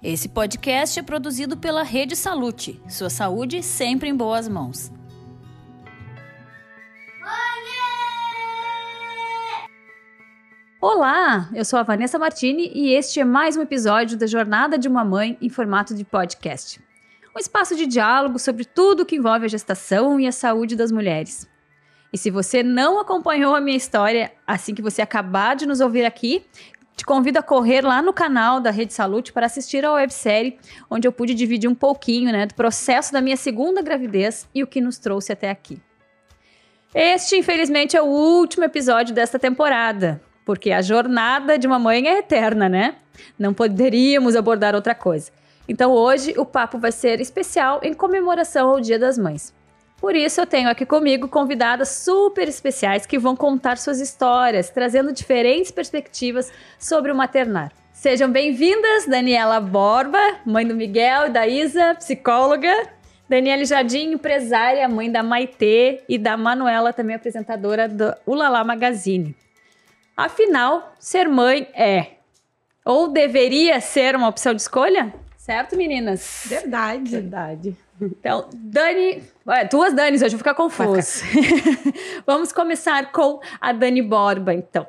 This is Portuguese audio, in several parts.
Esse podcast é produzido pela Rede Salute. Sua saúde sempre em boas mãos. Olá, eu sou a Vanessa Martini e este é mais um episódio da Jornada de uma Mãe em formato de podcast. Um espaço de diálogo sobre tudo que envolve a gestação e a saúde das mulheres. E se você não acompanhou a minha história assim que você acabar de nos ouvir aqui, te convido a correr lá no canal da Rede Salute para assistir a websérie, onde eu pude dividir um pouquinho né, do processo da minha segunda gravidez e o que nos trouxe até aqui. Este, infelizmente, é o último episódio desta temporada, porque a jornada de uma mãe é eterna, né? Não poderíamos abordar outra coisa. Então hoje o papo vai ser especial em comemoração ao Dia das Mães. Por isso eu tenho aqui comigo convidadas super especiais que vão contar suas histórias, trazendo diferentes perspectivas sobre o maternar. Sejam bem-vindas, Daniela Borba, mãe do Miguel e da Isa, psicóloga. Daniela Jardim, empresária, mãe da Maitê e da Manuela, também apresentadora do Ulala Magazine. Afinal, ser mãe é ou deveria ser uma opção de escolha? Certo, meninas? Verdade. Verdade. Então, Dani. Duas Danis, hoje eu vou ficar confuso. Vamos começar com a Dani Borba, então.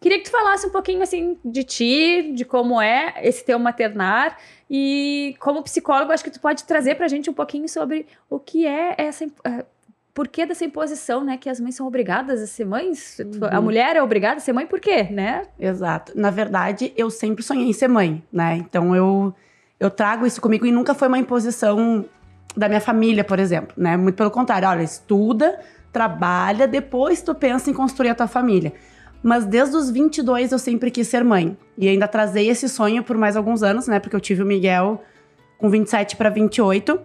Queria que tu falasse um pouquinho assim de ti, de como é esse teu maternar e como psicólogo, acho que tu pode trazer pra gente um pouquinho sobre o que é essa uh, por que dessa imposição, né, que as mães são obrigadas a ser mães? Uhum. A mulher é obrigada a ser mãe por quê, né? Exato. Na verdade, eu sempre sonhei em ser mãe, né? Então eu eu trago isso comigo e nunca foi uma imposição da minha família, por exemplo, né? Muito pelo contrário, olha, estuda, trabalha, depois tu pensa em construir a tua família. Mas desde os 22 eu sempre quis ser mãe. E ainda trazei esse sonho por mais alguns anos, né? Porque eu tive o Miguel com 27 para 28.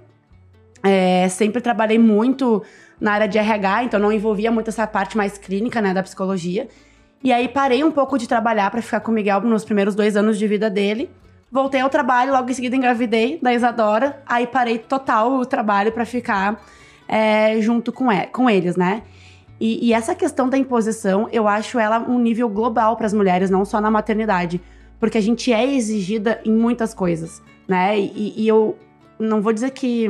É, sempre trabalhei muito na área de RH, então não envolvia muito essa parte mais clínica, né, da psicologia. E aí parei um pouco de trabalhar para ficar com o Miguel nos primeiros dois anos de vida dele. Voltei ao trabalho, logo em seguida engravidei da Isadora. Aí parei total o trabalho para ficar é, junto com, e, com eles, né? E, e, essa questão da imposição, eu acho ela um nível global para as mulheres, não só na maternidade. Porque a gente é exigida em muitas coisas, né? E, e eu não vou dizer que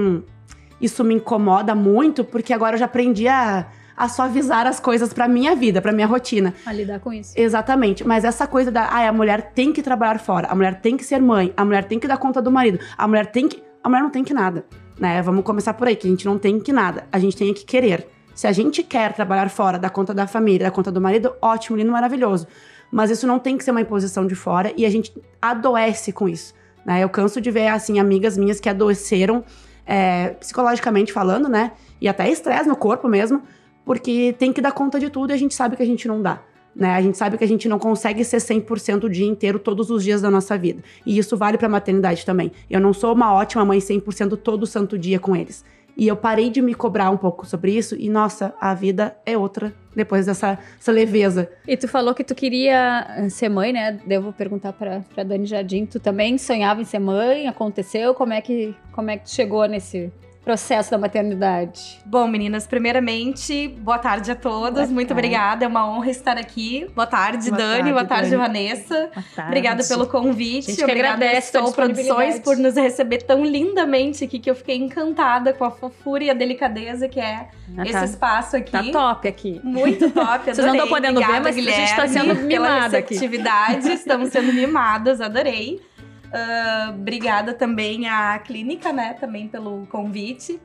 isso me incomoda muito, porque agora eu já aprendi a a suavizar as coisas para minha vida, para minha rotina. A lidar com isso. Exatamente. Mas essa coisa da, ah, a mulher tem que trabalhar fora, a mulher tem que ser mãe, a mulher tem que dar conta do marido, a mulher tem que, a mulher não tem que nada, né? Vamos começar por aí, que a gente não tem que nada, a gente tem que querer. Se a gente quer trabalhar fora, dar conta da família, dar conta do marido, ótimo, lindo, maravilhoso. Mas isso não tem que ser uma imposição de fora e a gente adoece com isso. Né? Eu canso de ver, assim, amigas minhas que adoeceram, é, psicologicamente falando, né? E até estresse no corpo mesmo, porque tem que dar conta de tudo e a gente sabe que a gente não dá. Né? A gente sabe que a gente não consegue ser 100% o dia inteiro, todos os dias da nossa vida. E isso vale para a maternidade também. Eu não sou uma ótima mãe 100% todo santo dia com eles. E eu parei de me cobrar um pouco sobre isso e, nossa, a vida é outra depois dessa leveza. E tu falou que tu queria ser mãe, né? Devo perguntar para Dani Jardim, tu também sonhava em ser mãe? Aconteceu? Como é que, como é que tu chegou nesse, processo da maternidade? Bom, meninas, primeiramente, boa tarde a todas. Boa Muito tarde. obrigada, é uma honra estar aqui. Boa tarde, boa Dani. Tarde, boa tarde, Dani. Vanessa. Boa tarde. Obrigada pelo convite. A gente obrigada agradece a Produções por nos receber tão lindamente aqui, que eu fiquei encantada com a fofura e a delicadeza que é ah, esse tá. espaço aqui. Tá top aqui. Muito top, Vocês não estão podendo obrigada, ver, mas Guilherme, a gente está sendo mimada aqui. Estamos sendo mimadas, adorei. Uh, obrigada também à clínica, né, também pelo convite.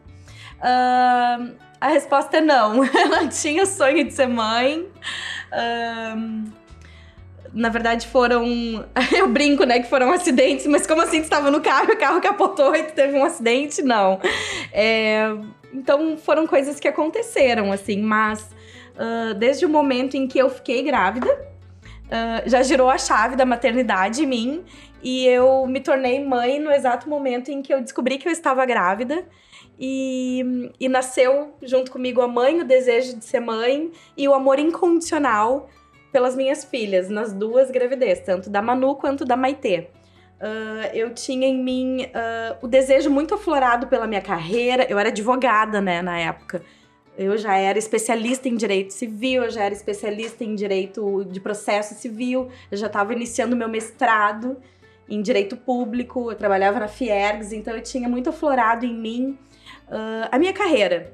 Uh, a resposta é não. Ela tinha sonho de ser mãe. Uh, na verdade, foram. Eu brinco, né? Que foram acidentes, mas como assim tu estava no carro, o carro capotou e tu teve um acidente? Não. É, então foram coisas que aconteceram, assim, mas desde o momento em que eu fiquei grávida, uh, já girou a chave da maternidade em mim e eu me tornei mãe no exato momento em que eu descobri que eu estava grávida. E, e nasceu junto comigo a mãe, o desejo de ser mãe e o amor incondicional pelas minhas filhas, nas duas gravidezes, tanto da Manu quanto da Maitê. Uh, eu tinha em mim uh, o desejo muito aflorado pela minha carreira. Eu era advogada, né, na época. Eu já era especialista em direito civil, eu já era especialista em direito de processo civil, eu já estava iniciando meu mestrado. Em direito público, eu trabalhava na Fiergs, então eu tinha muito aflorado em mim uh, a minha carreira.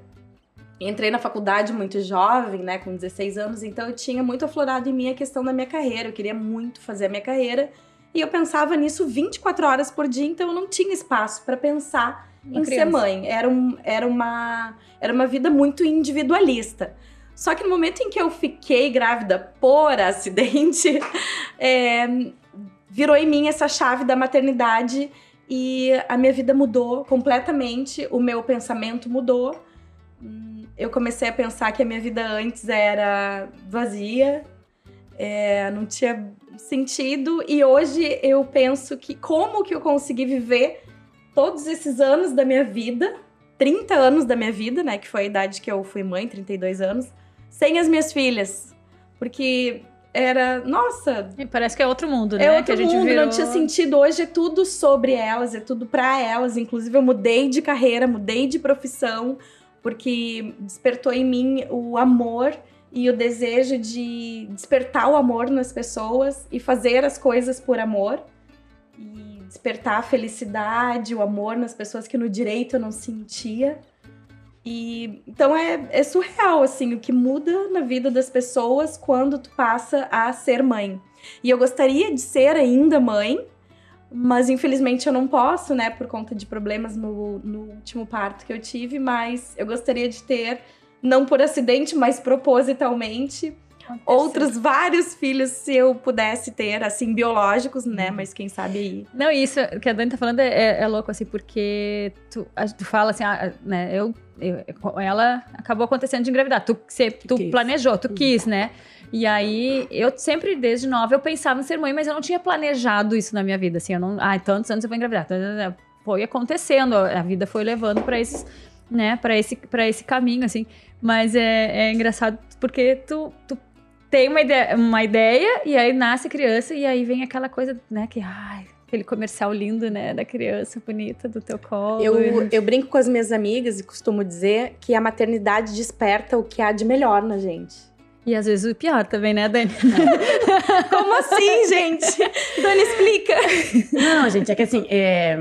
Entrei na faculdade muito jovem, né, com 16 anos, então eu tinha muito aflorado em mim a questão da minha carreira. Eu queria muito fazer a minha carreira e eu pensava nisso 24 horas por dia, então eu não tinha espaço para pensar uma em criança. ser mãe. Era, um, era, uma, era uma vida muito individualista. Só que no momento em que eu fiquei grávida por acidente, é, virou em mim essa chave da maternidade e a minha vida mudou completamente, o meu pensamento mudou. Eu comecei a pensar que a minha vida antes era vazia, é, não tinha sentido, e hoje eu penso que como que eu consegui viver todos esses anos da minha vida, 30 anos da minha vida, né, que foi a idade que eu fui mãe, 32 anos, sem as minhas filhas. Porque era, nossa. E parece que é outro mundo, né? É outro que mundo, virou... não tinha sentido. Hoje é tudo sobre elas, é tudo para elas. Inclusive, eu mudei de carreira, mudei de profissão, porque despertou em mim o amor e o desejo de despertar o amor nas pessoas e fazer as coisas por amor. E despertar a felicidade, o amor nas pessoas que no direito eu não sentia. E então é, é surreal, assim, o que muda na vida das pessoas quando tu passa a ser mãe. E eu gostaria de ser ainda mãe, mas infelizmente eu não posso, né, por conta de problemas no, no último parto que eu tive, mas eu gostaria de ter, não por acidente, mas propositalmente, outros vários filhos se eu pudesse ter, assim, biológicos, né? Uhum. Mas quem sabe aí. Não, isso que a Dani tá falando é, é louco, assim, porque tu, tu fala assim, ah, né? Eu, eu, ela acabou acontecendo de engravidar. Tu, você, tu planejou, tu uhum. quis, né? E aí, eu sempre, desde nova, eu pensava em ser mãe, mas eu não tinha planejado isso na minha vida, assim, eu não, ah, tantos anos eu vou engravidar. Foi acontecendo, a vida foi levando para esses, né, para esse, pra esse caminho, assim. Mas é, é engraçado porque tu, tu tem uma ideia, uma ideia e aí nasce a criança e aí vem aquela coisa, né, que ai, aquele comercial lindo, né, da criança bonita do teu colo. Eu, eu brinco com as minhas amigas e costumo dizer que a maternidade desperta o que há de melhor na gente. E às vezes o pior também, né, Dani? Como assim, gente? Dani, explica. Não, gente, é que assim, é,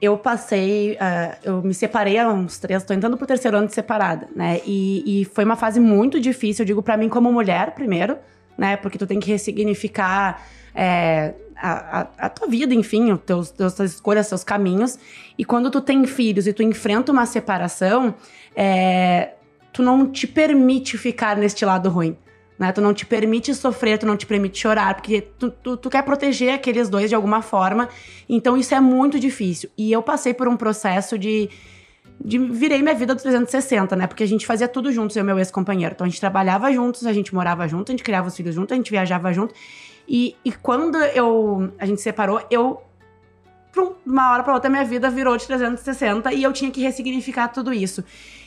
eu passei, uh, eu me separei há uns três, tô entrando pro terceiro ano de separada, né? E, e foi uma fase muito difícil, eu digo para mim como mulher, primeiro, né? Porque tu tem que ressignificar é, a, a, a, tua vida, enfim, os teus, teus, tuas escolhas, seus caminhos. E quando tu tem filhos e tu enfrenta uma separação, é, tu não te permite ficar neste lado ruim. Né? Tu não te permite sofrer, tu não te permite chorar, porque tu, tu, tu, quer proteger aqueles dois de alguma forma. Então isso é muito difícil. E eu passei por um processo de. de virei minha vida do 360, né? Porque a gente fazia tudo juntos, eu e meu ex-companheiro. Então a gente trabalhava juntos, a gente morava junto, a gente criava os filhos juntos, a gente viajava junto. E, e quando eu, a gente separou, eu uma hora para outra minha vida virou de 360 e eu tinha que ressignificar tudo isso.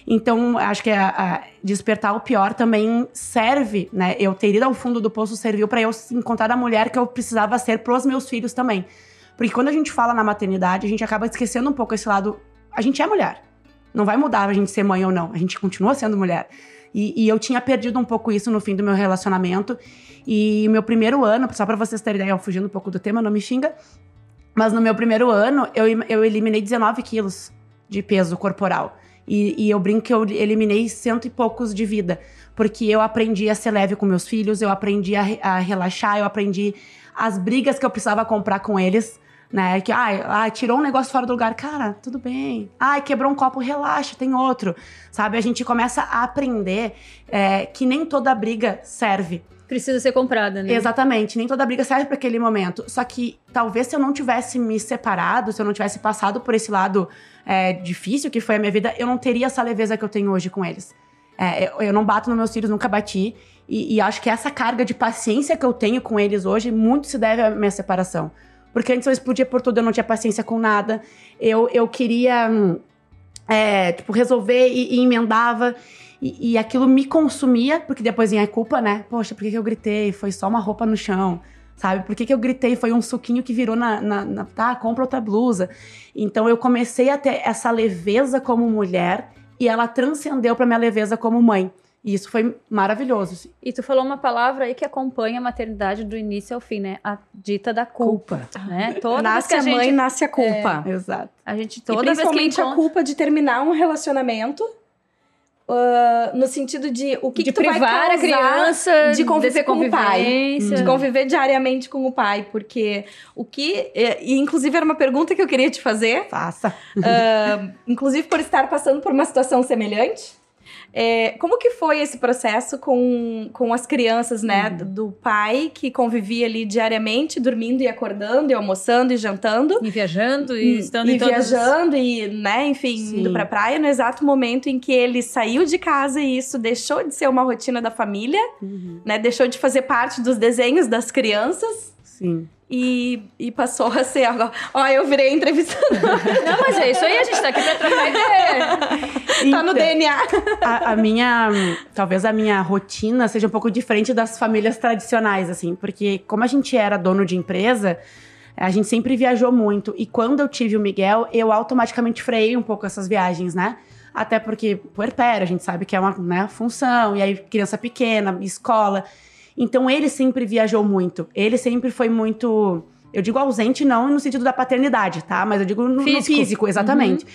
Então, acho que a, a despertar o pior também serve, né? Eu ter ido ao fundo do poço serviu para eu encontrar a mulher que eu precisava ser pros meus filhos também. Porque quando a gente fala na maternidade, a gente acaba esquecendo um pouco esse lado. A gente é mulher. Não vai mudar a gente ser mãe ou não. A gente continua sendo mulher. E, e eu tinha perdido um pouco isso no fim do meu relacionamento. E meu primeiro ano, só para vocês terem ideia, fugindo um pouco do tema, não me xinga. Mas no meu primeiro ano, eu, eu eliminei 19 quilos de peso corporal. E, e, eu brinco que eu eliminei cento e poucos de vida. Porque eu aprendi a ser leve com meus filhos, eu aprendi a, a relaxar, eu aprendi as brigas que eu precisava comprar com eles. Né? Que, ai, ai, tirou um negócio fora do lugar. Cara, tudo bem. Ai, quebrou um copo, relaxa, tem outro. Sabe? A gente começa a aprender é, que nem toda briga serve. Precisa ser comprada, né? Exatamente. Nem toda briga serve para aquele momento. Só que talvez se eu não tivesse me separado, se eu não tivesse passado por esse lado é, difícil que foi a minha vida, eu não teria essa leveza que eu tenho hoje com eles. É, eu, eu, não bato nos meus filhos, nunca bati. E, e, acho que essa carga de paciência que eu tenho com eles hoje, muito se deve à minha separação. Porque antes eu explodia por tudo, eu não tinha paciência com nada. Eu, eu queria, hum, é, tipo, resolver e, e emendava. E, e, aquilo me consumia, porque depois vinha a culpa, né? Poxa, por que, que eu gritei? Foi só uma roupa no chão, sabe? Por que, que eu gritei? Foi um suquinho que virou na, na, na. Tá, compra outra blusa. Então eu comecei a ter essa leveza como mulher e ela transcendeu para minha leveza como mãe. E isso foi maravilhoso. Assim. E tu falou uma palavra aí que acompanha a maternidade do início ao fim, né? A dita da culpa, Culpa. né? Toda nasce a a mãe, gente, nasce a culpa. Exato. a gente E toda vez que principalmente a encontra, culpa de terminar um relacionamento. Ah, no sentido de o que, de que tu vai privar a causar criança de conviver com o pai. de conviver diariamente com o pai, porque o que, e, e, inclusive era uma pergunta que eu queria te fazer, Faça. ah, inclusive por estar passando por uma situação semelhante. É, como que foi esse processo com, com as crianças, né? Do pai que convivia ali diariamente, dormindo e acordando, e almoçando e jantando. E viajando e estando e em viajando e, né, enfim, Sim. indo pra praia no exato momento em que ele saiu de casa e isso deixou de ser uma rotina da família, Uhum. né? Deixou de fazer parte dos desenhos das crianças Sim. E, e passou a ser agora. Ó, eu virei entrevistando. Não, mas é isso aí, a gente tá aqui pra trocar ideia. tá no Então, DNA. a, a minha, talvez a minha rotina seja um pouco diferente das famílias tradicionais, assim, porque como a gente era dono de empresa, a gente sempre viajou muito. E quando eu tive o Miguel, eu automaticamente freiei um pouco essas viagens, né? Até porque puerpério, a gente sabe que é uma né, função, e aí criança pequena, escola. Então ele sempre viajou muito. Ele sempre foi muito. Eu digo ausente, não no sentido da paternidade, tá? Mas eu digo no no Físico. físico, exatamente.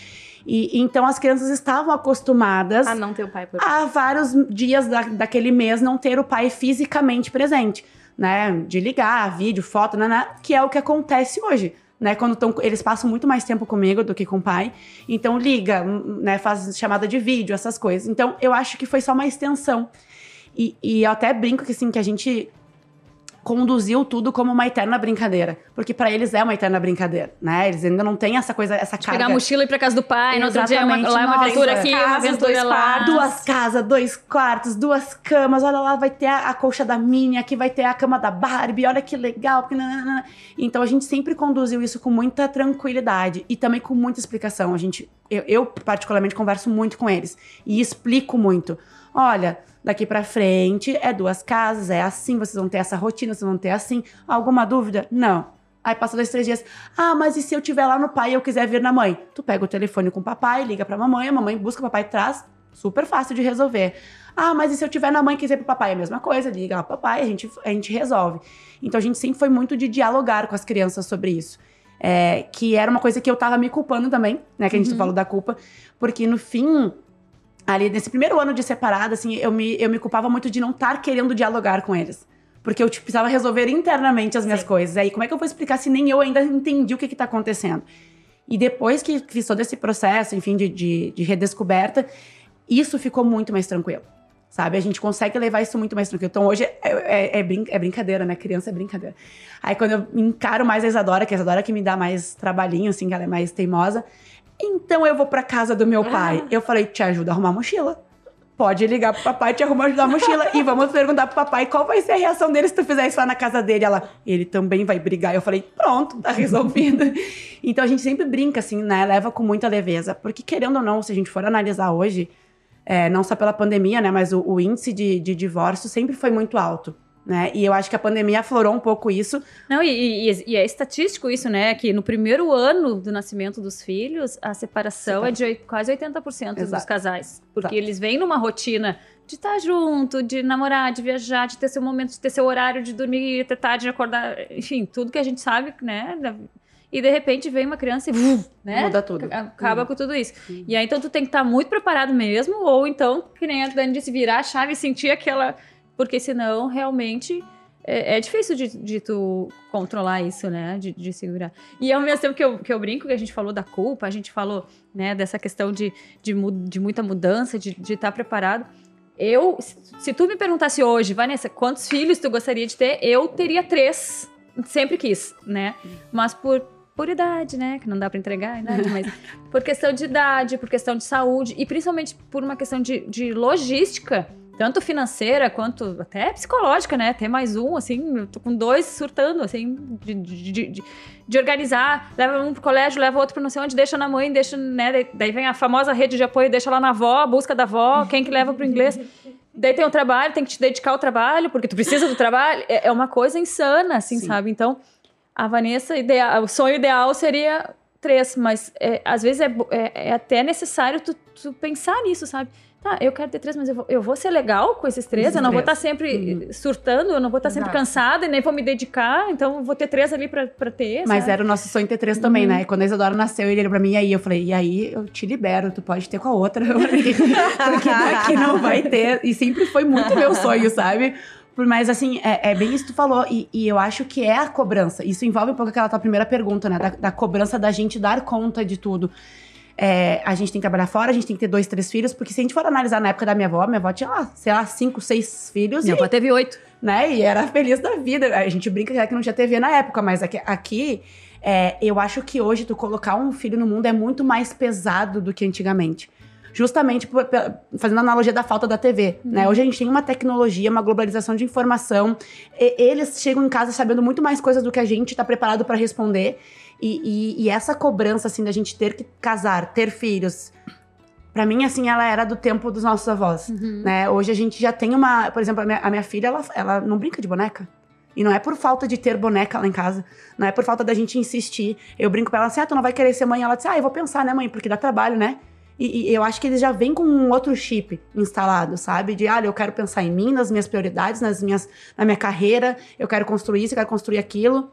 E, então as crianças estavam acostumadas Ah, não ter o pai por há vários dias da, daquele mês não ter o pai fisicamente presente, né? De ligar, vídeo, foto, né? que é o que acontece hoje. Né, quando tão, eles passam muito mais tempo comigo do que com o pai. Então liga, né, faz chamada de vídeo, essas coisas. Então eu acho que foi só uma extensão. E, e eu até brinco que assim, que a gente conduziu tudo como uma eterna brincadeira. Porque pra eles é uma eterna brincadeira, né? Eles ainda não têm essa coisa, essa carga. Pegar a mochila e ir pra casa do pai, no outro dia é uma, Exatamente. lá é uma aventura aqui, uma aventura lá. quartos. Duas casas, dois quartos, duas camas. Olha lá, vai ter a, a colcha da Minnie, aqui vai ter a cama da Barbie. Olha que legal. Então a gente sempre conduziu isso com muita tranquilidade e também com muita explicação. A gente, eu, eu particularmente converso muito com eles e explico muito. Olha, daqui pra frente é duas casas, é assim, vocês vão ter essa rotina, vocês vão ter assim. Alguma dúvida? Não. Aí passa dois, três dias. Ah, mas e se eu tiver lá no pai e eu quiser vir na mãe? Tu pega o telefone com o papai, liga pra mamãe, a mamãe busca o papai e traz. Super fácil de resolver. Ah, mas e se eu tiver na mãe e quiser pro papai? É a mesma coisa, liga lá pro papai, a gente, a gente resolve. Então a gente sempre foi muito de dialogar com as crianças sobre isso. É, que era uma coisa que eu tava me culpando também, né? Que a gente falou da culpa. Porque no fim, ali nesse primeiro ano de separada, assim, eu me, eu me culpava muito de não estar querendo dialogar com eles. Porque eu tipo, precisava resolver internamente as minhas Sim. coisas. Aí, como é que eu vou explicar se nem eu ainda entendi o que, que tá acontecendo? E depois que fiz todo esse processo, enfim, de, de, de redescoberta, isso ficou muito mais tranquilo. Sabe? A gente consegue levar isso muito mais tranquilo. Então, hoje é, é, é brin- é brincadeira, né? Criança é brincadeira. Aí, quando eu encaro mais a Isadora, que a Isadora que me dá mais trabalhinho, assim, que ela é mais teimosa, então eu vou pra casa do meu pai. Eu falei, te ajuda a arrumar a mochila. Pode ligar pro papai, te arrumar ajudar a mochila. e vamos perguntar pro papai qual vai ser a reação dele se tu fizer isso lá na casa dele. Ela, ele também vai brigar. Eu falei, pronto, tá resolvido. então a gente sempre brinca, assim, né? Leva com muita leveza. Porque querendo ou não, se a gente for analisar hoje, é, não só pela pandemia, né? Mas o, o índice de, de divórcio sempre foi muito alto. Né? E eu acho que a pandemia aflorou um pouco isso. Não, e, e- e é estatístico isso, né? Que no primeiro ano do nascimento dos filhos, a separação é de quase 80% dos Exato. casais. Porque Exato. eles vêm numa rotina de estar junto, de namorar, de viajar, de ter seu momento, de ter seu horário de dormir, ter tarde de acordar, enfim, tudo que a gente sabe, né? E de repente vem uma criança e vum, né? Muda tudo. Acaba Uhum. com tudo isso. E aí, então, tu tem que estar muito preparado mesmo, ou então, que nem a Dani disse, virar a chave e sentir aquela. Porque senão, realmente, é, é difícil de, de tu controlar isso, né? De, de segurar. E ao mesmo tempo que eu, que eu brinco, que a gente falou da culpa, a gente falou, né, dessa questão de, de, de muita mudança, de estar preparado. Eu, se, tu me perguntasse hoje, Vanessa, quantos filhos tu gostaria de ter? Eu teria três. Sempre quis, né? Mas por, por idade, né? Que não dá pra entregar a idade, mas por questão de idade, por questão de saúde e principalmente por uma questão de, de logística, tanto financeira quanto até psicológica, né? Ter mais um, assim, eu tô com dois surtando, assim, de, de, de- de- organizar, leva um pro colégio, leva outro pra não sei onde, deixa na mãe, deixa, né? Daí- vem a famosa rede de apoio, deixa lá na avó, busca da avó, quem que leva pro inglês. Daí tem o trabalho, tem que te dedicar ao trabalho, porque tu precisa do trabalho. É é uma coisa insana, assim, Sim. sabe? Então, a Vanessa, ideal, o sonho ideal seria três, mas é, às vezes é, é- é até necessário tu, tu pensar nisso, sabe? Tá, eu quero ter três, mas eu vou, eu vou ser legal com esses três. Esses eu não vou estar sempre Uhum. surtando, eu não vou estar sempre Exato. cansada e nem vou me dedicar. Então, eu vou ter três ali pra, pra ter. Mas sabe? era o nosso sonho ter três também, Uhum. né? E quando a Isadora nasceu, ele olhou pra mim, e aí eu falei, e aí eu te libero, tu pode ter com a outra. Eu falei, Porque daqui não vai ter. E sempre foi muito meu sonho, sabe? Por- Mas assim, é, é bem isso que tu falou. E, e eu acho que é a cobrança. Isso envolve um pouco aquela tua primeira pergunta, né? Da, da cobrança da gente dar conta de tudo. É, a gente tem que trabalhar fora, a gente tem que ter dois, três filhos, porque se a gente for analisar na época da minha avó, minha avó tinha lá, sei lá, cinco, seis filhos. Minha e avó teve oito. né? E era feliz da vida. A gente brinca que não tinha TV na época, mas aqui, aqui, é, eu acho que hoje tu colocar um filho no mundo é muito mais pesado do que antigamente. Justamente por- pe- fazendo analogia da falta da TV, né? Hoje a gente tem uma tecnologia, uma globalização de informação. e- eles chegam em casa sabendo muito mais coisas do que a gente tá preparado para responder. E, e- e essa cobrança, assim, da gente ter que casar, ter filhos, Pra mim, assim, ela era do tempo dos nossos avós, né? Hoje a gente já tem uma... Por exemplo, a minha, a minha filha, ela, ela não brinca de boneca. E não é por falta de ter boneca lá em casa. Não é por falta da gente insistir. Eu brinco pra ela assim, ah, tu não vai querer ser mãe? Ela diz, ah, eu vou pensar, né, mãe? Porque dá trabalho, né? E, e eu acho que eles já vêm com um outro chip instalado, sabe? De, olha, eu quero pensar em mim, nas minhas prioridades, nas minhas, na minha carreira. Eu quero construir isso, eu quero construir aquilo.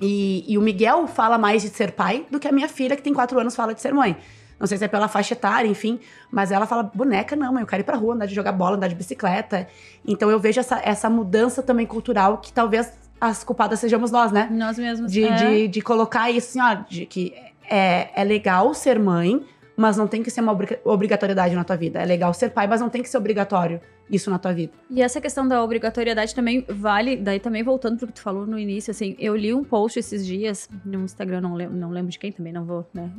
E, e o Miguel fala mais de ser pai do que a minha filha, que tem quatro anos, fala de ser mãe. Não sei se é pela faixa etária, enfim, mas ela fala, boneca não, mãe, eu quero ir pra rua, andar de jogar bola, andar de bicicleta. Então eu vejo essa, essa mudança também cultural que talvez as culpadas sejamos nós, né? Nós mesmos. De, é. de, de colocar isso assim, ó, de que é, é legal ser mãe, mas não tem que ser uma obri- obrigatoriedade na tua vida. É legal ser pai, mas não tem que ser obrigatório isso na tua vida. E essa questão da obrigatoriedade também vale, daí também voltando pro que tu falou no início, assim, eu li um post esses dias no Instagram, não lembro, não lembro de quem também, não vou, né,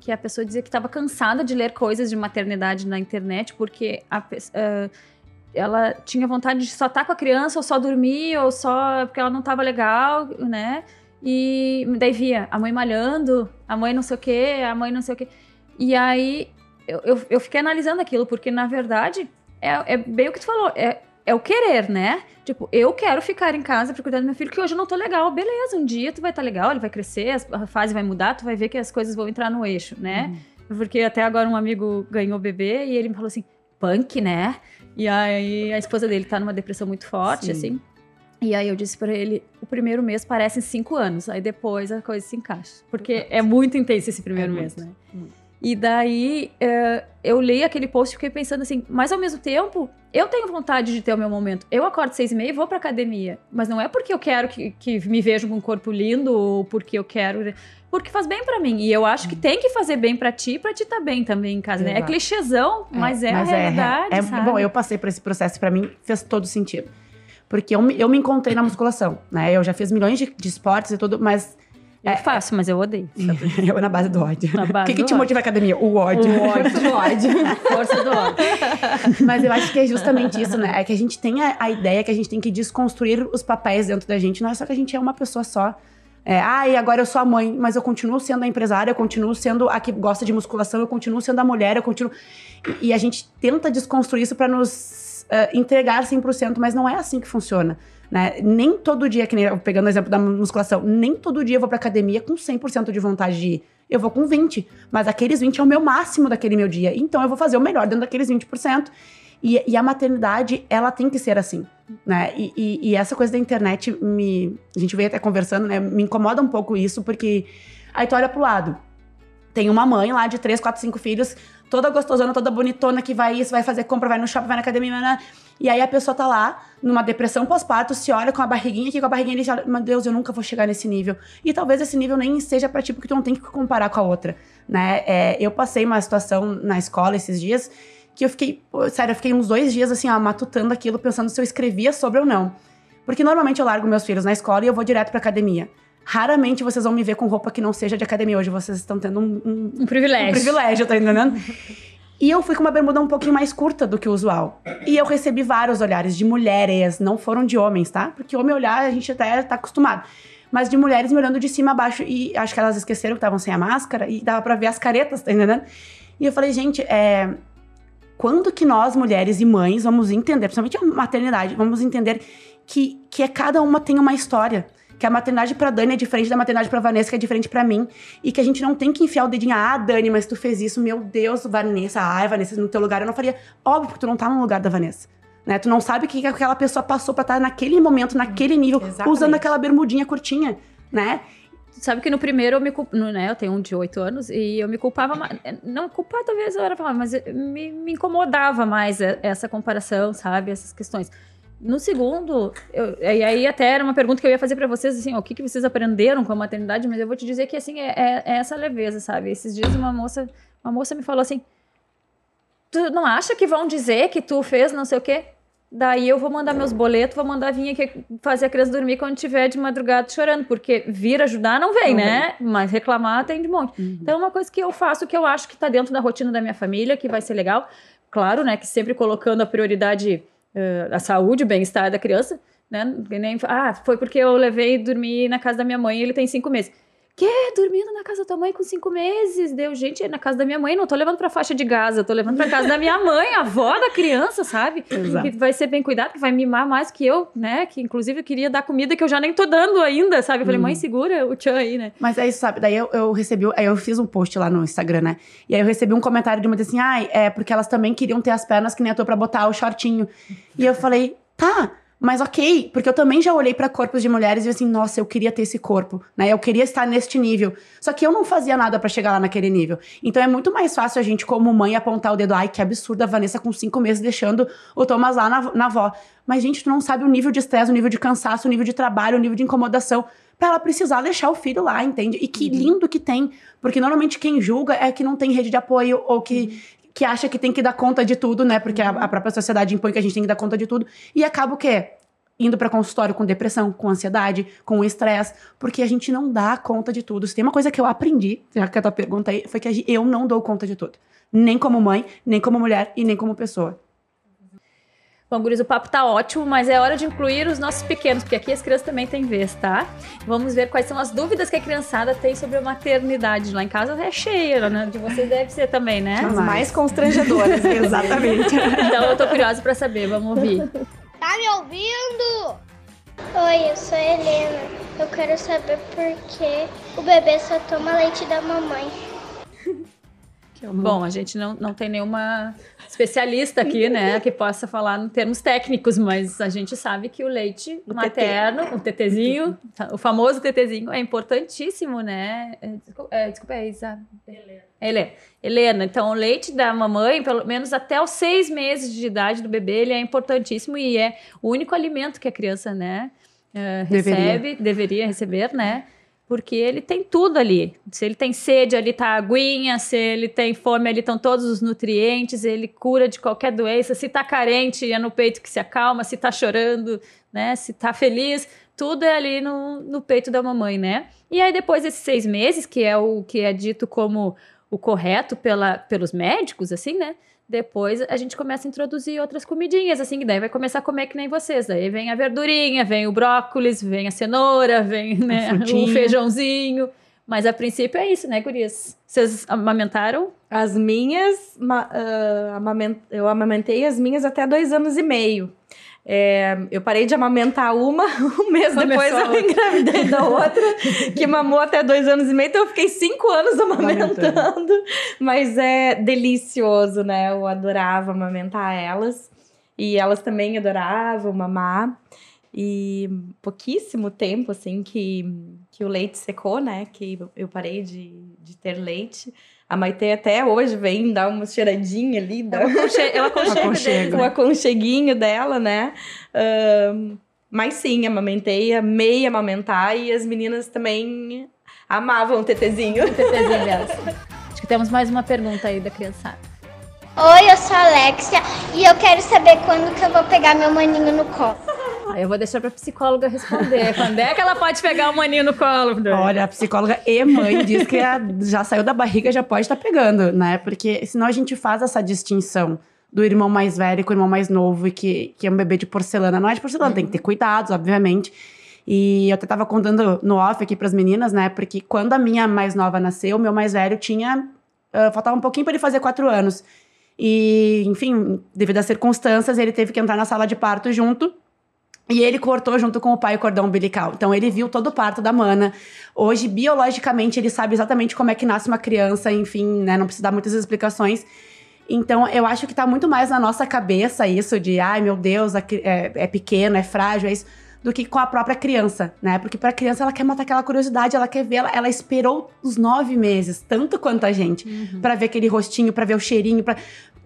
que a pessoa dizia que estava cansada de ler coisas de maternidade na internet porque a, ah, ela tinha vontade de só estar com a criança ou só dormir ou só porque ela não estava legal, né? E daí via a mãe malhando, a mãe não sei o quê, a mãe não sei o quê. E aí eu, eu, eu fiquei analisando aquilo, porque na verdade é, é bem o que tu falou, é, é o querer, né? Tipo, eu quero ficar em casa pra cuidar do meu filho, que hoje eu não tô legal. Beleza, um dia tu vai estar legal, ele vai crescer, a fase vai mudar, tu vai ver que as coisas vão entrar no eixo, né? Porque até agora um amigo ganhou bebê e ele me falou assim, punk, né? E aí a esposa dele tá numa depressão muito forte, Sim. assim. E aí eu disse pra ele, o primeiro mês parece cinco anos, aí depois a coisa se encaixa. Porque é muito intenso esse primeiro É mês, muito, né? muito. E daí é, eu li aquele post e fiquei pensando assim, mas ao mesmo tempo, eu tenho vontade de ter o meu momento. Eu acordo seis e meia e vou pra academia. Mas não é porque eu quero que, que me vejam com um corpo lindo ou porque eu quero. Porque faz bem pra mim. E eu acho que tem que fazer bem pra ti, pra ti tá bem também em casa, né? É clichêzão, mas é, a realidade, é, sabe? Bom, eu passei por esse processo e pra mim fez todo sentido. Porque eu, me- eu me encontrei na musculação, né? Eu já fiz milhões de, de esportes e tudo, mas Eu faço, mas eu odeio. eu na base do ódio. Base o que, que te ódio. motiva a academia? O ódio. O ódio. Do ódio. Força do ódio. Mas eu acho que é justamente isso, né? É que a gente tem a, a ideia que a gente tem que desconstruir os papéis dentro da gente. Não é só que a gente é uma pessoa só. É, ah, e agora eu sou a mãe, mas eu continuo sendo a empresária, eu continuo sendo a que gosta de musculação, eu continuo sendo a mulher, eu continuo. E, e a gente tenta desconstruir isso pra nos eh, entregar 100%, mas não é assim que funciona. Né? Nem todo dia, que nem pegando o exemplo da musculação, nem todo dia eu vou pra academia com 100% de vontade de ir. Eu vou com 20, mas aqueles 20 é o meu máximo daquele meu dia. Então eu vou fazer o melhor dentro daqueles 20%. E, e a maternidade, ela tem que ser assim, né? E, e- e essa coisa da internet me. A gente veio até conversando, né? Me incomoda um pouco isso, porque aí tu olha pro lado. Tem uma mãe lá de 3, 4, 5 filhos, toda gostosona, toda bonitona, que vai isso, vai fazer compra, vai no shopping, vai na academia, vai na- e aí a pessoa tá lá, numa depressão pós-parto, se olha com a barriguinha aqui, com a barriguinha ali, e fala, meu Deus, eu nunca vou chegar nesse nível. E talvez esse nível nem seja pra ti, porque tu não tem que comparar com a outra, né? É, eu passei uma situação na escola esses dias, que eu fiquei, sério, eu fiquei uns dois dias, assim, ó, matutando aquilo, pensando se eu escrevia sobre ou não. Porque normalmente eu largo meus filhos na escola e eu vou direto pra academia. Raramente vocês vão me ver com roupa que não seja de academia. Hoje vocês estão tendo um- um, Um privilégio. um privilégio, tá entendendo? E eu fui com uma bermuda um pouquinho mais curta do que o usual. E eu recebi vários olhares de mulheres, não foram de homens, tá? Porque homem olhar a gente até tá acostumado. Mas de mulheres me olhando de cima a baixo e acho que elas esqueceram que estavam sem a máscara e dava pra ver as caretas, tá entendendo? E eu falei, gente, é. Quando que nós, mulheres e mães, vamos entender, principalmente a maternidade, vamos entender que, que é cada uma tem uma história. Que a maternidade pra Dani é diferente da maternidade pra Vanessa, que é diferente pra mim. E que a gente não tem que enfiar o dedinho, ah, Dani, mas tu fez isso, meu Deus, Vanessa, ai, Vanessa, no teu lugar eu não faria. Óbvio, porque tu não tá no lugar da Vanessa. Né? Tu não sabe o que aquela pessoa passou pra estar naquele momento, naquele nível, Exatamente. usando aquela bermudinha curtinha, né? Sabe que no primeiro eu me culpava, né? Eu tenho um de 8 anos e eu me culpava mais. Não culpar, talvez eu era mas me, me incomodava mais essa comparação, sabe? Essas questões. No segundo, eu, e aí até era uma pergunta que eu ia fazer para vocês, assim, ó, o que, que vocês aprenderam com a maternidade, mas eu vou te dizer que, assim, é, é, é essa leveza, sabe? Esses dias uma moça, uma moça me falou assim, tu não acha que vão dizer que tu fez não sei o quê? Daí eu vou mandar meus boletos, vou mandar vir aqui fazer a criança dormir quando tiver de madrugada chorando, porque vir ajudar não vem, não né? Vem. Mas reclamar tem de monte. Uhum. Então é uma coisa que eu faço que eu acho que tá dentro da rotina da minha família, que vai ser legal. Claro, né, que sempre colocando a prioridade uh, a saúde, o bem-estar da criança, né? Nem, ah, foi porque eu levei dormir na casa da minha mãe e ele tem cinco meses. Que? Dormindo na casa da tua mãe com cinco meses? Deu, gente, é na casa da minha mãe, não tô levando pra faixa de Gaza, tô levando pra casa da minha mãe, a avó da criança, sabe? Exato. Que vai ser bem cuidado, que vai mimar mais que eu, né? Que inclusive eu queria dar comida que eu já nem tô dando ainda, sabe? Eu falei, hum. mãe, segura o tchan aí, né? Mas é isso, sabe? Daí eu, eu recebi, aí eu fiz um post lá no Instagram, né? E aí eu recebi um comentário de uma assim, ai, ah, é porque elas também queriam ter as pernas que nem a tua pra botar o shortinho. E eu falei, tá. Mas ok, porque eu também já olhei para corpos de mulheres e assim, nossa, eu queria ter esse corpo, né? Eu queria estar neste nível. Só que eu não fazia nada para chegar lá naquele nível. Então é muito mais fácil a gente, como mãe, apontar o dedo, ai, que absurda a Vanessa com cinco meses deixando o Thomas lá na, na avó. Mas, gente, tu não sabe o nível de estresse, o nível de cansaço, o nível de trabalho, o nível de incomodação para ela precisar deixar o filho lá, entende? E que uhum. lindo que tem, porque normalmente quem julga é que não tem rede de apoio ou que, uhum que acha que tem que dar conta de tudo, né? Porque a, a, própria sociedade impõe que a gente tem que dar conta de tudo. E acaba o quê? Indo para consultório com depressão, com ansiedade, com estresse, porque a gente não dá conta de tudo. Se tem uma coisa que eu aprendi, já que a tua pergunta aí, foi que eu não dou conta de tudo. Nem como mãe, nem como mulher e nem como pessoa. Bom, Guris, o papo tá ótimo, mas é hora de incluir os nossos pequenos, porque aqui as crianças também têm vez, tá? Vamos ver quais são as dúvidas que a criançada tem sobre a maternidade. Lá em casa é cheia, né? De vocês deve ser também, né? As mais constrangedoras, exatamente. então eu tô curiosa para saber, vamos ouvir. Tá me ouvindo? Oi, eu sou a Helena. Eu quero saber por que o bebê só toma leite da mamãe. Bom, a gente não, não tem nenhuma especialista aqui, né, que possa falar em termos técnicos, mas a gente sabe que o leite o materno, o tetezinho, o famoso tetezinho, é importantíssimo, né? É, desculpa, é, desculpa é Isa. Helena. Helena. Helena, então o leite da mamãe, pelo menos até os seis meses de idade do bebê, ele é importantíssimo e é o único alimento que a criança, né, uh, recebe, deveria. deveria receber, né? Porque ele tem tudo ali. Se ele tem sede, ali tá a aguinha, se ele tem fome, ali estão todos os nutrientes, ele cura de qualquer doença. Se tá carente, é no peito que se acalma, se tá chorando, né? Se tá feliz, tudo é ali no, no peito da mamãe, né? E aí, depois desses seis meses, que é o que é dito como o correto pela, pelos médicos, assim, né? Depois a gente começa a introduzir outras comidinhas, assim, que daí vai começar a comer que nem vocês. Daí vem a verdurinha, vem o brócolis, vem a cenoura, vem né, o feijãozinho. Mas a princípio é isso, né, gurias? Vocês amamentaram? As minhas, uh, amament... eu amamentei as minhas até dois anos e meio. É, eu parei de amamentar uma, um mês Começou depois eu engravidei da outra, que mamou até dois anos e meio, então eu fiquei cinco anos amamentando. Mas é delicioso, né? Eu adorava amamentar elas. E elas também adoravam mamar. E pouquíssimo tempo, assim, que, que o leite secou, né? Que eu parei de, de ter leite. A Maite até hoje vem dar uma cheiradinha ali. Dá... Ela aconchega um aconcheguinho dela, né? Um, mas sim, amamentei, amei amamentar e as meninas também amavam o tetezinho. O tetezinho delas. Acho que temos mais uma pergunta aí da criançada. Oi, eu sou a Alexia e eu quero saber quando que eu vou pegar meu maninho no colo. Eu vou deixar pra psicóloga responder. Quando é que ela pode pegar o maninho no colo? Olha, a psicóloga e mãe diz que a, já saiu da barriga, já pode estar tá pegando, né? Porque senão a gente faz essa distinção do irmão mais velho com o irmão mais novo e que, que é um bebê de porcelana. Não é de porcelana, uhum. tem que ter cuidados, obviamente. E eu até tava contando no off aqui pras meninas, né? Porque quando a minha mais nova nasceu, o meu mais velho tinha. Uh, faltava um pouquinho para ele fazer quatro anos. E, enfim, devido às circunstâncias, ele teve que entrar na sala de parto junto. E ele cortou junto com o pai o cordão umbilical. Então ele viu todo o parto da Mana. Hoje, biologicamente, ele sabe exatamente como é que nasce uma criança, enfim, né? Não precisa dar muitas explicações. Então, eu acho que tá muito mais na nossa cabeça isso de, ai meu Deus, é, é pequeno, é frágil, é isso, do que com a própria criança, né? Porque pra criança ela quer matar aquela curiosidade, ela quer ver, ela, ela esperou os nove meses, tanto quanto a gente, uhum. para ver aquele rostinho, para ver o cheirinho, pra,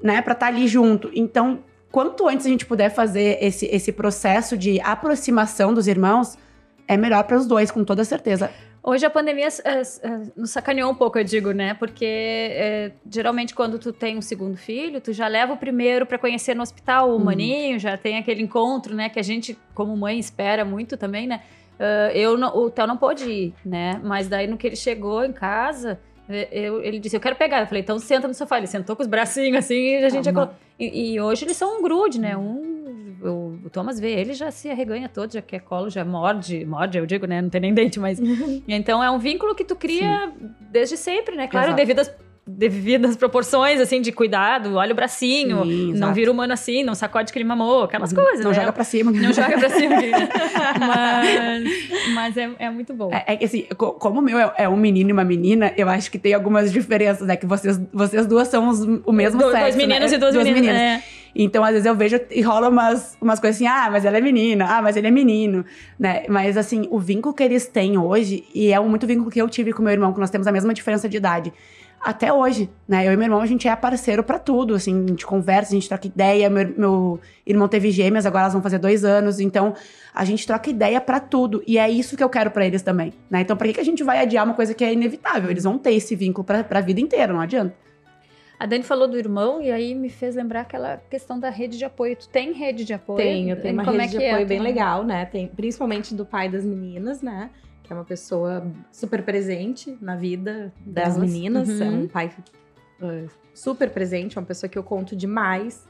né, pra estar tá ali junto. Então, quanto antes a gente puder fazer esse, esse processo de aproximação dos irmãos, é melhor para os dois, com toda certeza. Hoje a pandemia uh, nos sacaneou um pouco, eu digo, né? Porque uh, geralmente quando tu tem um segundo filho, tu já leva o primeiro para conhecer no hospital o uhum. maninho, já tem aquele encontro, né? Que a gente, como mãe, espera muito também, né? Uh, eu não, o Theo não pôde ir, né? Mas daí no que ele chegou em casa, eu, ele disse, eu quero pegar. Eu falei, então senta no sofá. Ele sentou com os bracinhos assim e a gente... Ah, e, e, hoje eles são um grude, né? Um, o, o, Thomas vê ele já se arreganha todo, já quer colo, já morde, morde, eu digo, né? Não tem nem dente, mas... então é um vínculo que tu cria Sim. desde sempre, né? Claro, Exato. devido às devidas proporções, assim, de cuidado, olha o bracinho, Sim, não vira humano assim, não sacode que ele mamou, aquelas coisas. Não né? joga pra cima. Não joga pra cima. mas mas é, é muito bom. É, é que assim, como o meu é, é, um menino e uma menina, eu acho que tem algumas diferenças, né? Que vocês, vocês duas são os, o mesmo do, sexo. Dois meninos né? e duas, duas meninas. meninas. É. Então, às vezes eu vejo e rola umas, umas coisas assim, ah, mas ela é menina, ah, mas ele é menino, né? Mas assim, o vínculo que eles têm hoje, e é muito vínculo que eu tive com meu irmão, que nós temos a mesma diferença de idade até hoje, né? Eu e meu irmão, a gente é parceiro para tudo, assim, a gente conversa, a gente troca ideia. Meu, meu, irmão teve gêmeas, agora elas vão fazer dois anos, então a gente troca ideia para tudo. E é isso que eu quero para eles também, né? Então, por que, que a gente vai adiar uma coisa que é inevitável? Eles vão ter esse vínculo pra, pra vida inteira, não adianta. A Dani falou do irmão e aí me fez lembrar aquela questão da rede de apoio. Tu tem rede de apoio? Tenho, eu tenho uma Como rede é de apoio é? bem legal, né? Tem, principalmente do pai das meninas, né? Que é uma pessoa super presente na vida das Delas. meninas, é uhum. é um pai uh, super presente, uma pessoa que eu conto demais,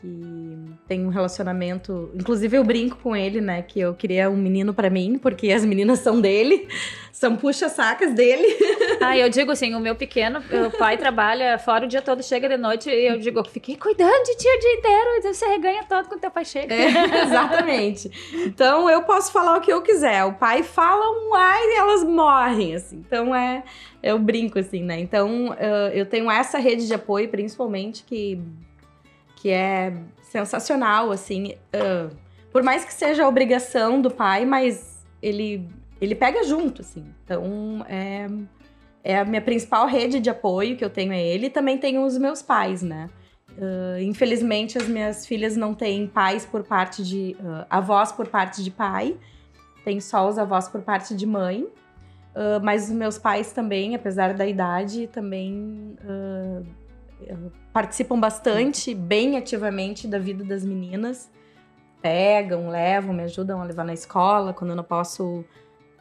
que tem um relacionamento, inclusive eu brinco com ele, né, que eu queria um menino para mim, porque as meninas são dele, são puxa-sacas dele. Ah, eu digo assim, o meu pequeno, o pai trabalha fora o dia todo, chega de noite e eu digo, fiquei cuidando de ti o dia inteiro, você reganha todo quando teu pai chega. É, exatamente. Então eu posso falar o que eu quiser, o pai fala um ai e elas morrem, assim. Então é, eu brinco assim, né? Então eu tenho essa rede de apoio, principalmente, que, que é sensacional, assim. Uh, por mais que seja a obrigação do pai, mas ele ele pega junto, assim. Então, é, é a minha principal rede de apoio que eu tenho é ele. E também tenho os meus pais, né? Uh, infelizmente, as minhas filhas não têm pais por parte de... Uh, avós por parte de pai. Tem só os avós por parte de mãe. Uh, mas os meus pais também, apesar da idade, também participam bastante, bem ativamente da vida das meninas. Pegam, levam, me ajudam a levar na escola. Quando eu não posso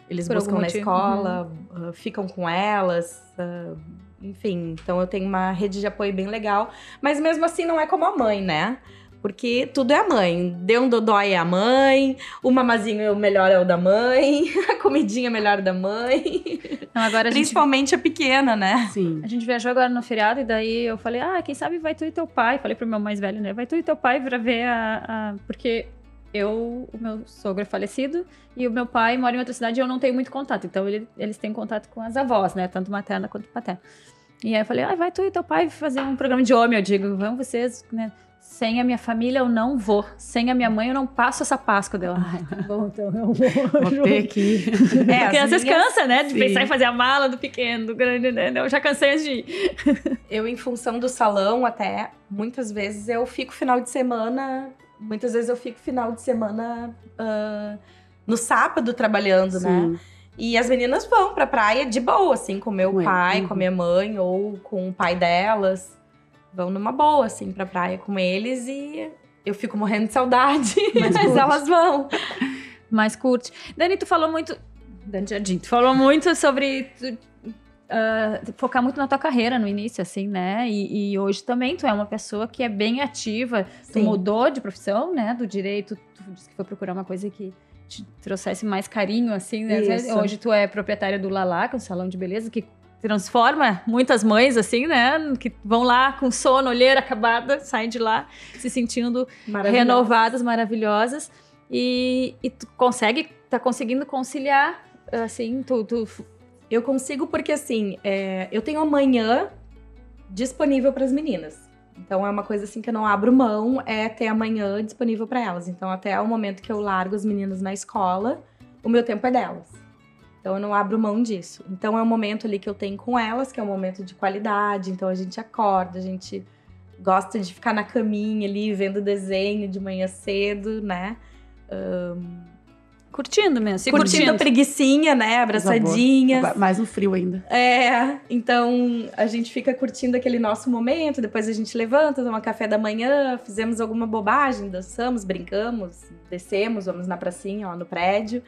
eles Por buscam na escola, uhum. uh, ficam com elas, uh, enfim. Então eu tenho uma rede de apoio bem legal. Mas mesmo assim não é como a mãe, né? Porque tudo é a mãe. Deu um dodói é a mãe, o mamazinho melhor é o da mãe, a comidinha melhor da mãe. Não, agora a Principalmente gente... a pequena, né? Sim. A gente viajou agora no feriado e daí eu falei, ah, quem sabe vai tu e teu pai. Falei pro meu mais velho, né? Vai tu e teu pai pra ver a. a... Porque eu, o meu sogro é falecido e o meu pai mora em outra cidade e eu não tenho muito contato. Então ele, eles têm contato com as avós, né? Tanto materna quanto paterna. E aí eu falei, ah, vai tu e teu pai fazer um programa de homem. Eu digo, vão vocês, né? Sem a minha família eu não vou. Sem a minha mãe eu não passo essa Páscoa dela. Ai, tá bom, então eu vou. Vou ter que. É, Porque às vezes cansa, né? De sim. pensar em fazer a mala do pequeno, do grande, né? Eu já cansei de ir. Eu, em função do salão, até muitas vezes eu fico final de semana muitas vezes eu fico final de semana uh, no sábado trabalhando, né? Sim. né? E as meninas vão pra praia de boa, assim, com meu pai, uhum. com a minha mãe, ou com o pai delas. Vão numa boa, assim, pra praia com eles e eu fico morrendo de saudade, mas, mas elas vão. Mais curte. Dani, tu falou muito. Dani Jardim, tu falou muito sobre uh, focar muito na tua carreira no início, assim, né? E, e, hoje também tu é uma pessoa que é bem ativa. Sim. Tu mudou de profissão, né? Do direito, tu disse que foi procurar uma coisa que te trouxesse mais carinho, assim, né? Hoje tu é proprietária do Lala, que é um salão de beleza que transforma muitas mães, assim, né? Que vão lá com sono, olheira acabada, saem de lá se sentindo renovadas, maravilhosas. E, e tu consegue, tá conseguindo conciliar, assim, tu, tu Eu consigo porque, assim, é, eu tenho amanhã disponível para as meninas. Então é uma coisa assim que eu não abro mão, é ter amanhã disponível para elas. Então até o momento que eu largo as meninas na escola, o meu tempo é delas. Então eu não abro mão disso. Então é um momento ali que eu tenho com elas, que é um momento de qualidade. Então a gente acorda, a gente gosta de ficar na caminha ali vendo desenho de manhã cedo, né? curtindo mesmo, se curtindo, curtindo. a preguicinha, né? Abraçadinhas. Mais no frio ainda. É, então a gente fica curtindo aquele nosso momento, depois a gente levanta, toma café da manhã, fizemos alguma bobagem, dançamos, brincamos, descemos, vamos na pracinha, lá no prédio.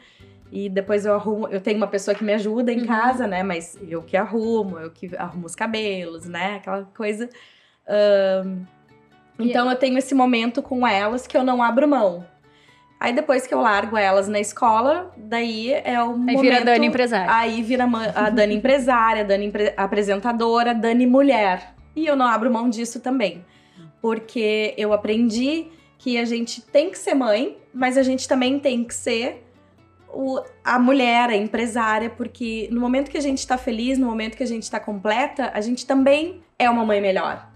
E depois eu arrumo, eu tenho uma pessoa que me ajuda em Uhum. casa, né? Mas eu que arrumo, eu que arrumo os cabelos, né? Aquela coisa. Ahn, então eu tenho esse momento com elas que eu não abro mão. Aí depois que eu largo elas na escola, daí é o Aí momento... vira Dani empresária. Aí vira a Dani empresária, a Dani empre- apresentadora, a Dani mulher. E eu não abro mão disso também. Porque eu aprendi que a gente tem que ser mãe, mas a gente também tem que ser o- a mulher, a empresária, porque no momento que a gente tá feliz, no momento que a gente tá completa, a gente também é uma mãe melhor.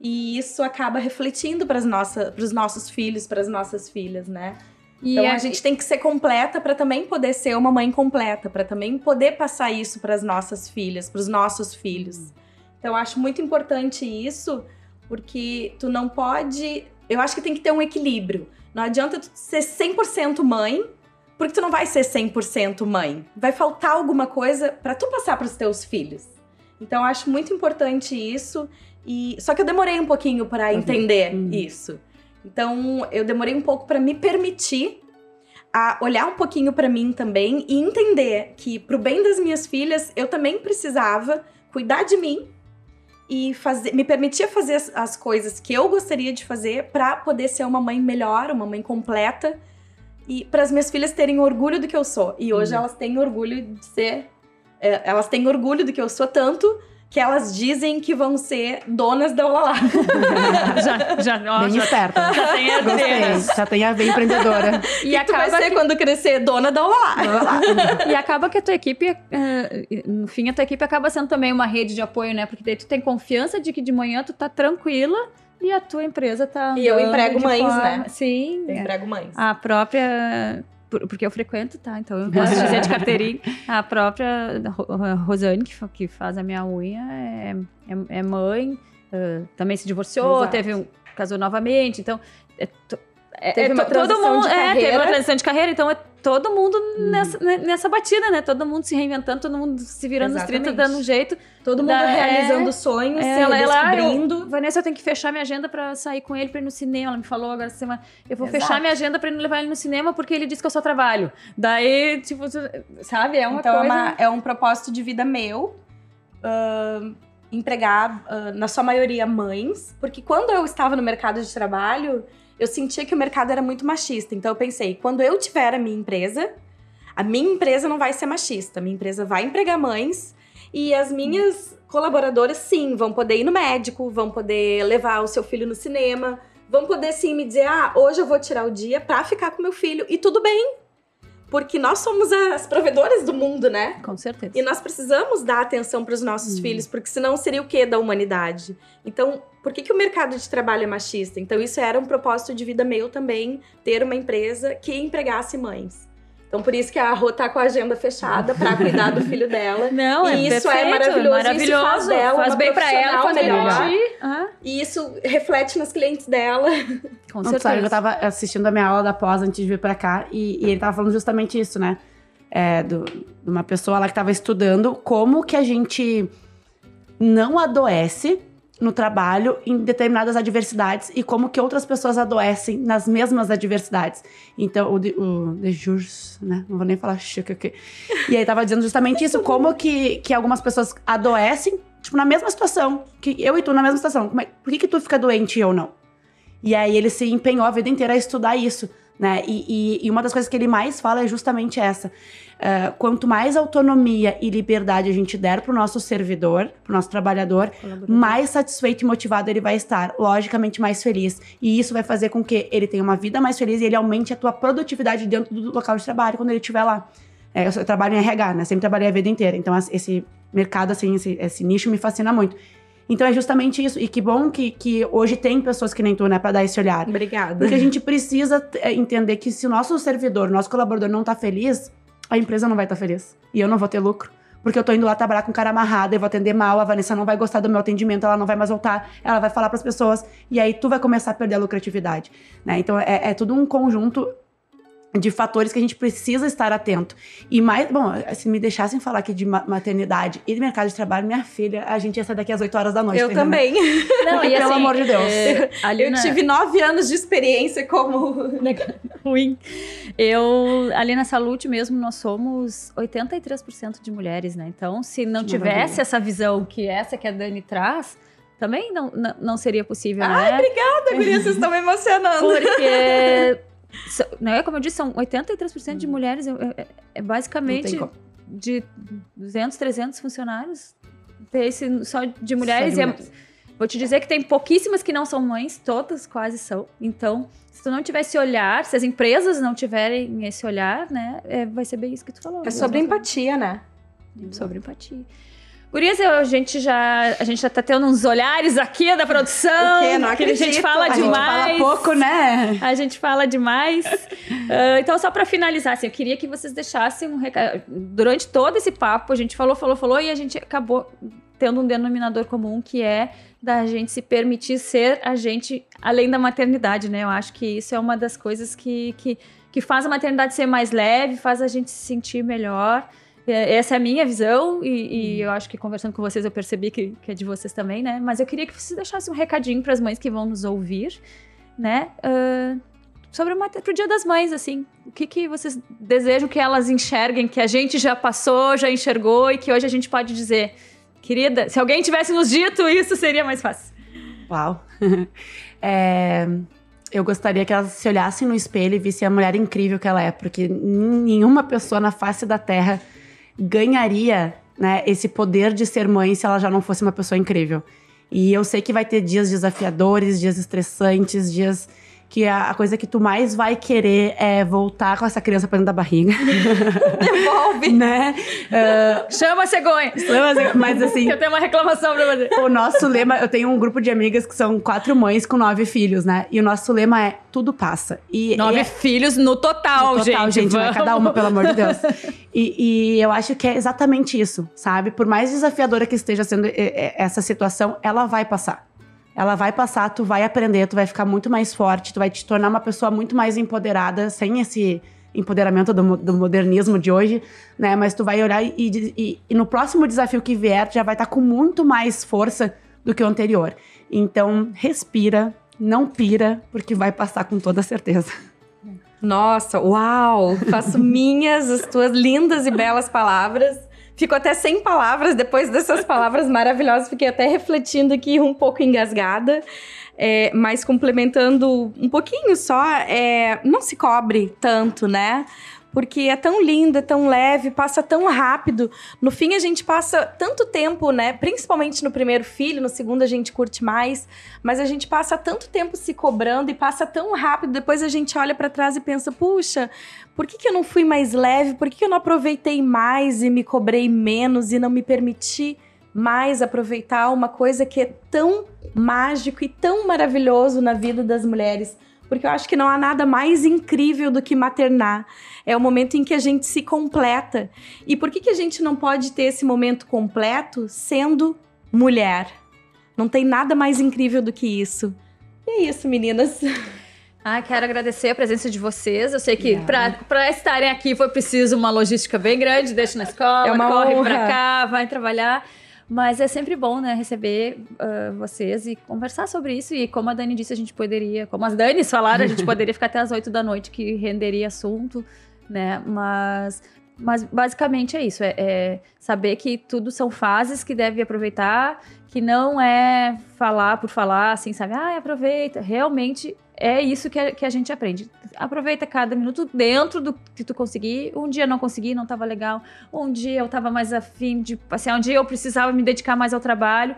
E isso acaba refletindo para os nossos filhos, para as nossas filhas, né? E Então a- a gente tem que ser completa para também poder ser uma mãe completa, para também poder passar isso para as nossas filhas, para os nossos filhos. Então eu acho muito importante isso, porque tu não pode, eu acho que tem que ter um equilíbrio. Não adianta tu ser 100% mãe, porque tu não vai ser 100% mãe. Vai faltar alguma coisa para tu passar para os teus filhos. Então eu acho muito importante isso e só que eu demorei um pouquinho para Uhum. entender Uhum. isso. Então, eu demorei um pouco para me permitir a olhar um pouquinho para mim também e entender que pro bem das minhas filhas, eu também precisava cuidar de mim e fazer, me permitir fazer as, as coisas que eu gostaria de fazer para poder ser uma mãe melhor, uma mãe completa e para as minhas filhas terem orgulho do que eu sou. E hoje Uhum. elas têm orgulho de ser é, elas têm orgulho do que eu sou tanto que elas dizem que vão ser donas da Olala. já, já, ó, Bem já, esperta. já tem a Gostei. Já tem a ver empreendedora. E E tu vai acaba ser que, quando crescer dona da Olala. e acaba que a tua equipe, eh, no fim, a tua equipe acaba sendo também uma rede de apoio, né? Porque daí tu tem confiança de que de manhã tu tá tranquila e a tua empresa tá E eu emprego mães, forma- né? Sim. Eu emprego mães. A própria. por- Porque eu frequento, tá? Então eu posso dizer de carteirinha. A própria Ro- Rosane, que, fa- que faz a minha unha, é, é, é mãe, também se divorciou, Exato. teve um, casou novamente. Então, é- Teve é uma to- todo transição mundo. de É, teve carreira. uma transição de carreira, então é todo mundo nessa, né, nessa batida, né? Todo mundo se reinventando, todo mundo se virando nos 30, Exatamente. dando um jeito. Todo mundo Da- realizando é- sonhos, se Ela, ela, descobrindo. eu, Vanessa, eu tenho que fechar minha agenda pra sair com ele pra ir no cinema. Ela me falou agora essa semana. Eu vou Exato. fechar minha agenda pra ir levar ele no cinema porque ele disse que eu só trabalho. Daí, tipo, sabe? É uma então é, coisa. uma- é um propósito de vida meu. ahn, empregar, ah, na sua maioria, mães. Porque quando eu estava no mercado de trabalho, eu sentia que o mercado era muito machista. Então eu pensei, quando eu tiver a minha empresa, a minha empresa não vai ser machista. A minha empresa vai empregar mães. E as minhas colaboradoras, sim, vão poder ir no médico, vão poder levar o seu filho no cinema, vão poder sim me dizer: ah, hoje eu vou tirar o dia pra ficar com meu filho. E tudo bem. Porque nós somos as provedoras do mundo, né? Com certeza. E nós precisamos dar atenção para os nossos Hum. filhos, porque senão seria o quê da humanidade? Então, por que, que o mercado de trabalho é machista? Então, isso era um propósito de vida meu também, ter uma empresa que empregasse mães. Então, por isso que a Rô tá com a agenda fechada para cuidar do filho dela. Não, é E isso é perfeito, maravilhoso, maravilhoso. isso faz dela faz uma bem pra ela, faz melhor. Ah, E isso reflete nas clientes dela. com Não, tu sabe, eu certeza. tava assistindo a minha aula da pós antes de vir pra cá e, e ele tava falando justamente isso, né? É, do- de uma pessoa lá que tava estudando como que a gente não adoece no trabalho em determinadas adversidades e como que outras pessoas adoecem nas mesmas adversidades. Então, o de, o de né? Não vou nem falar chique aqui. E aí tava dizendo justamente isso, como que, que algumas pessoas adoecem, tipo, na mesma situação. Que eu e tu na mesma situação. É- por que que tu fica doente e eu não? E aí ele se empenhou a vida inteira a estudar isso. Né? E, e, e uma das coisas que ele mais fala é justamente essa. Uh, quanto mais autonomia e liberdade a gente der pro nosso servidor, pro nosso trabalhador, mais satisfeito e motivado ele vai estar, logicamente mais feliz. E isso vai fazer com que ele tenha uma vida mais feliz e ele aumente a tua produtividade dentro do local de trabalho quando ele estiver lá. É, eu, trabalho em RH, né? Sempre trabalhei a vida inteira. Então, esse mercado, assim, esse, esse nicho me fascina muito. Então é justamente isso. E que bom que, que hoje tem pessoas que nem tu, né, pra dar esse olhar. Obrigada. Porque a gente precisa é, entender que se o nosso servidor, nosso colaborador não tá feliz, a empresa não vai estar tá feliz. E eu não vou ter lucro. Porque eu tô indo lá trabalhar com cara amarrado, eu vou atender mal, a Vanessa não vai gostar do meu atendimento, ela não vai mais voltar, ela vai falar para as pessoas, e aí tu vai começar a perder a lucratividade. Né? Então é, é tudo um conjunto de fatores que a gente precisa estar atento. E mais, bom, se me deixassem falar aqui de maternidade e de mercado de trabalho, minha filha, a gente ia sair daqui às 8 horas da noite. Eu também. Não, e Pelo assim, amor de Deus. É, eu tive nove anos de experiência como ruim. Eu, ali na Salute mesmo, nós somos 83% de mulheres, né? Então, se não que tivesse maravilha. essa visão que essa que a Dani traz, também não, não, não seria possível, Ai, né? obrigada, Guria, vocês estão me emocionando. Porque né, como eu disse, são 83% de hum. mulheres. É, é, é basicamente de 200, 300 funcionários. Esse só de mulheres. É, vou te dizer que tem pouquíssimas que não são mães, todas quase são. Então, se tu não tiver esse olhar, se as empresas não tiverem esse olhar, né, é, vai ser bem isso que tu falou. É sobre empatia, né? Sobre empatia. Gurias, a gente já a gente já tá tendo uns olhares aqui da produção. O quê? Não acredito. A gente fala a demais. Gente fala pouco, né? A gente fala demais. uh, então, só para finalizar, assim, eu queria que vocês deixassem um recado. Durante todo esse papo, a gente falou, falou, falou e a gente acabou tendo um denominador comum que é da gente se permitir ser a gente além da maternidade, né? Eu acho que isso é uma das coisas que, que, que faz a maternidade ser mais leve, faz a gente se sentir melhor. É, essa é a minha visão, e, e uhum. eu acho que conversando com vocês eu percebi que, que, é de vocês também, né? Mas eu queria que vocês deixassem um recadinho para as mães que vão nos ouvir, né? Uh, sobre o pro Dia das Mães, assim. O que, que vocês desejam que elas enxerguem, que a gente já passou, já enxergou e que hoje a gente pode dizer, querida, se alguém tivesse nos dito isso, seria mais fácil. Uau! é, eu gostaria que elas se olhassem no espelho e vissem a mulher incrível que ela é, porque nenhuma pessoa na face da Terra ganharia né, esse poder de ser mãe se ela já não fosse uma pessoa incrível. E eu sei que vai ter dias desafiadores, dias estressantes, dias que a, a, coisa que tu mais vai querer é voltar com essa criança pra dentro da barriga. Devolve! né? Uh, Chama a cegonha! Chama a cegonha. Mas assim. eu tenho uma reclamação pra fazer. O nosso lema, eu tenho um grupo de amigas que são quatro mães com nove filhos, né? E o nosso lema é tudo passa. E, nove e é, filhos no total, no total, gente. gente né? Cada uma, pelo amor de Deus. E, e, eu acho que é exatamente isso, sabe? Por mais desafiadora que esteja sendo essa situação, ela vai passar ela vai passar, tu vai aprender, tu vai ficar muito mais forte, tu vai te tornar uma pessoa muito mais empoderada, sem esse empoderamento do, do modernismo de hoje, né? Mas tu vai olhar e, e, e no próximo desafio que vier, tu já vai estar tá com muito mais força do que o anterior. Então, respira, não pira, porque vai passar com toda certeza. Nossa, uau! Faço minhas as tuas lindas e belas palavras. Fico até sem palavras depois dessas palavras maravilhosas. Fiquei até refletindo aqui um pouco engasgada. É, mas complementando um pouquinho só, é, não se cobre tanto, né? Porque é tão linda, é tão leve, passa tão rápido. No fim, a gente passa tanto tempo, né? Principalmente no primeiro filho, no segundo a gente curte mais, mas a gente passa tanto tempo se cobrando e passa tão rápido. Depois a gente olha para trás e pensa: puxa, por que, que eu não fui mais leve? Por que, que eu não aproveitei mais e me cobrei menos e não me permiti? mais aproveitar uma coisa que é tão mágico e tão maravilhoso na vida das mulheres, porque eu acho que não há nada mais incrível do que maternar. É o momento em que a gente se completa. E por que, que a gente não pode ter esse momento completo sendo mulher? Não tem nada mais incrível do que isso. E é isso, meninas. Ah, quero agradecer a presença de vocês. Eu sei que para estarem aqui foi preciso uma logística bem grande. Deixa na escola, é corre para cá, vai trabalhar. Mas é sempre bom, né, receber uh, vocês e conversar sobre isso. E como a Dani disse, a gente poderia, como as Danis falaram, a gente poderia ficar até as 8 da noite que renderia assunto né? Mas, mas basicamente é isso: é, é, saber que tudo são fases que deve aproveitar, que não é falar por falar, assim, sabe? Ah, aproveita. Realmente é isso que a, que a gente aprende. Aproveita cada minuto dentro do que tu conseguir. Um dia não consegui, não tava legal. Um dia eu tava mais afim de passear. Um dia eu precisava me dedicar mais ao trabalho.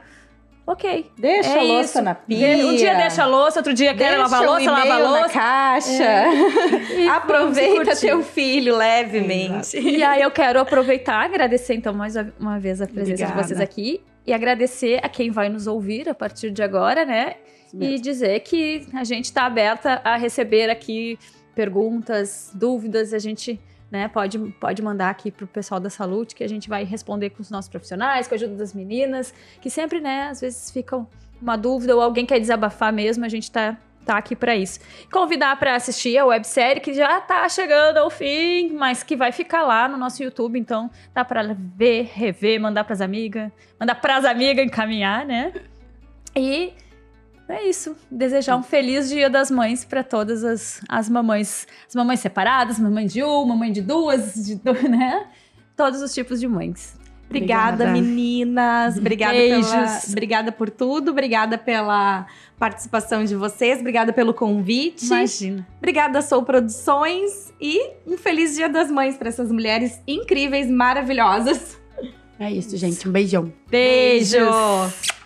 Ok. Deixa É a louça isso. na pia. Um dia deixa a louça, outro dia quer lavar a louça, lava a e-mail na louça. caixa. Vamos Aproveita teu filho levemente. E aí eu quero aproveitar, agradecer então mais uma vez a presença Obrigada. de vocês aqui e agradecer a quem vai nos ouvir a partir de agora, né? E dizer que a gente está aberta a receber aqui perguntas, dúvidas, a gente né, pode, pode mandar aqui pro pessoal da saúde que a gente vai responder com os nossos profissionais, com a ajuda das meninas, que sempre, né, às vezes ficam uma dúvida ou alguém quer desabafar mesmo, a gente tá tá aqui para isso. Convidar para assistir a websérie que já tá chegando ao fim, mas que vai ficar lá no nosso YouTube, então dá para ver, rever, mandar pras amigas, mandar pras amigas encaminhar, né? E é isso. Desejar um feliz Dia das Mães para todas as, as mamães, as mamães separadas, mamãe de uma, mamãe de duas, de do- né? Todos os tipos de mães. Obrigada, Obrigada. meninas. Obrigada, Beijos. pela, obrigada por tudo. Obrigada pela participação de vocês. Obrigada pelo convite. Imagina. Obrigada, Sou Produções. E um feliz Dia das Mães para essas mulheres incríveis, maravilhosas. É isso, gente. Um beijão. Beijos.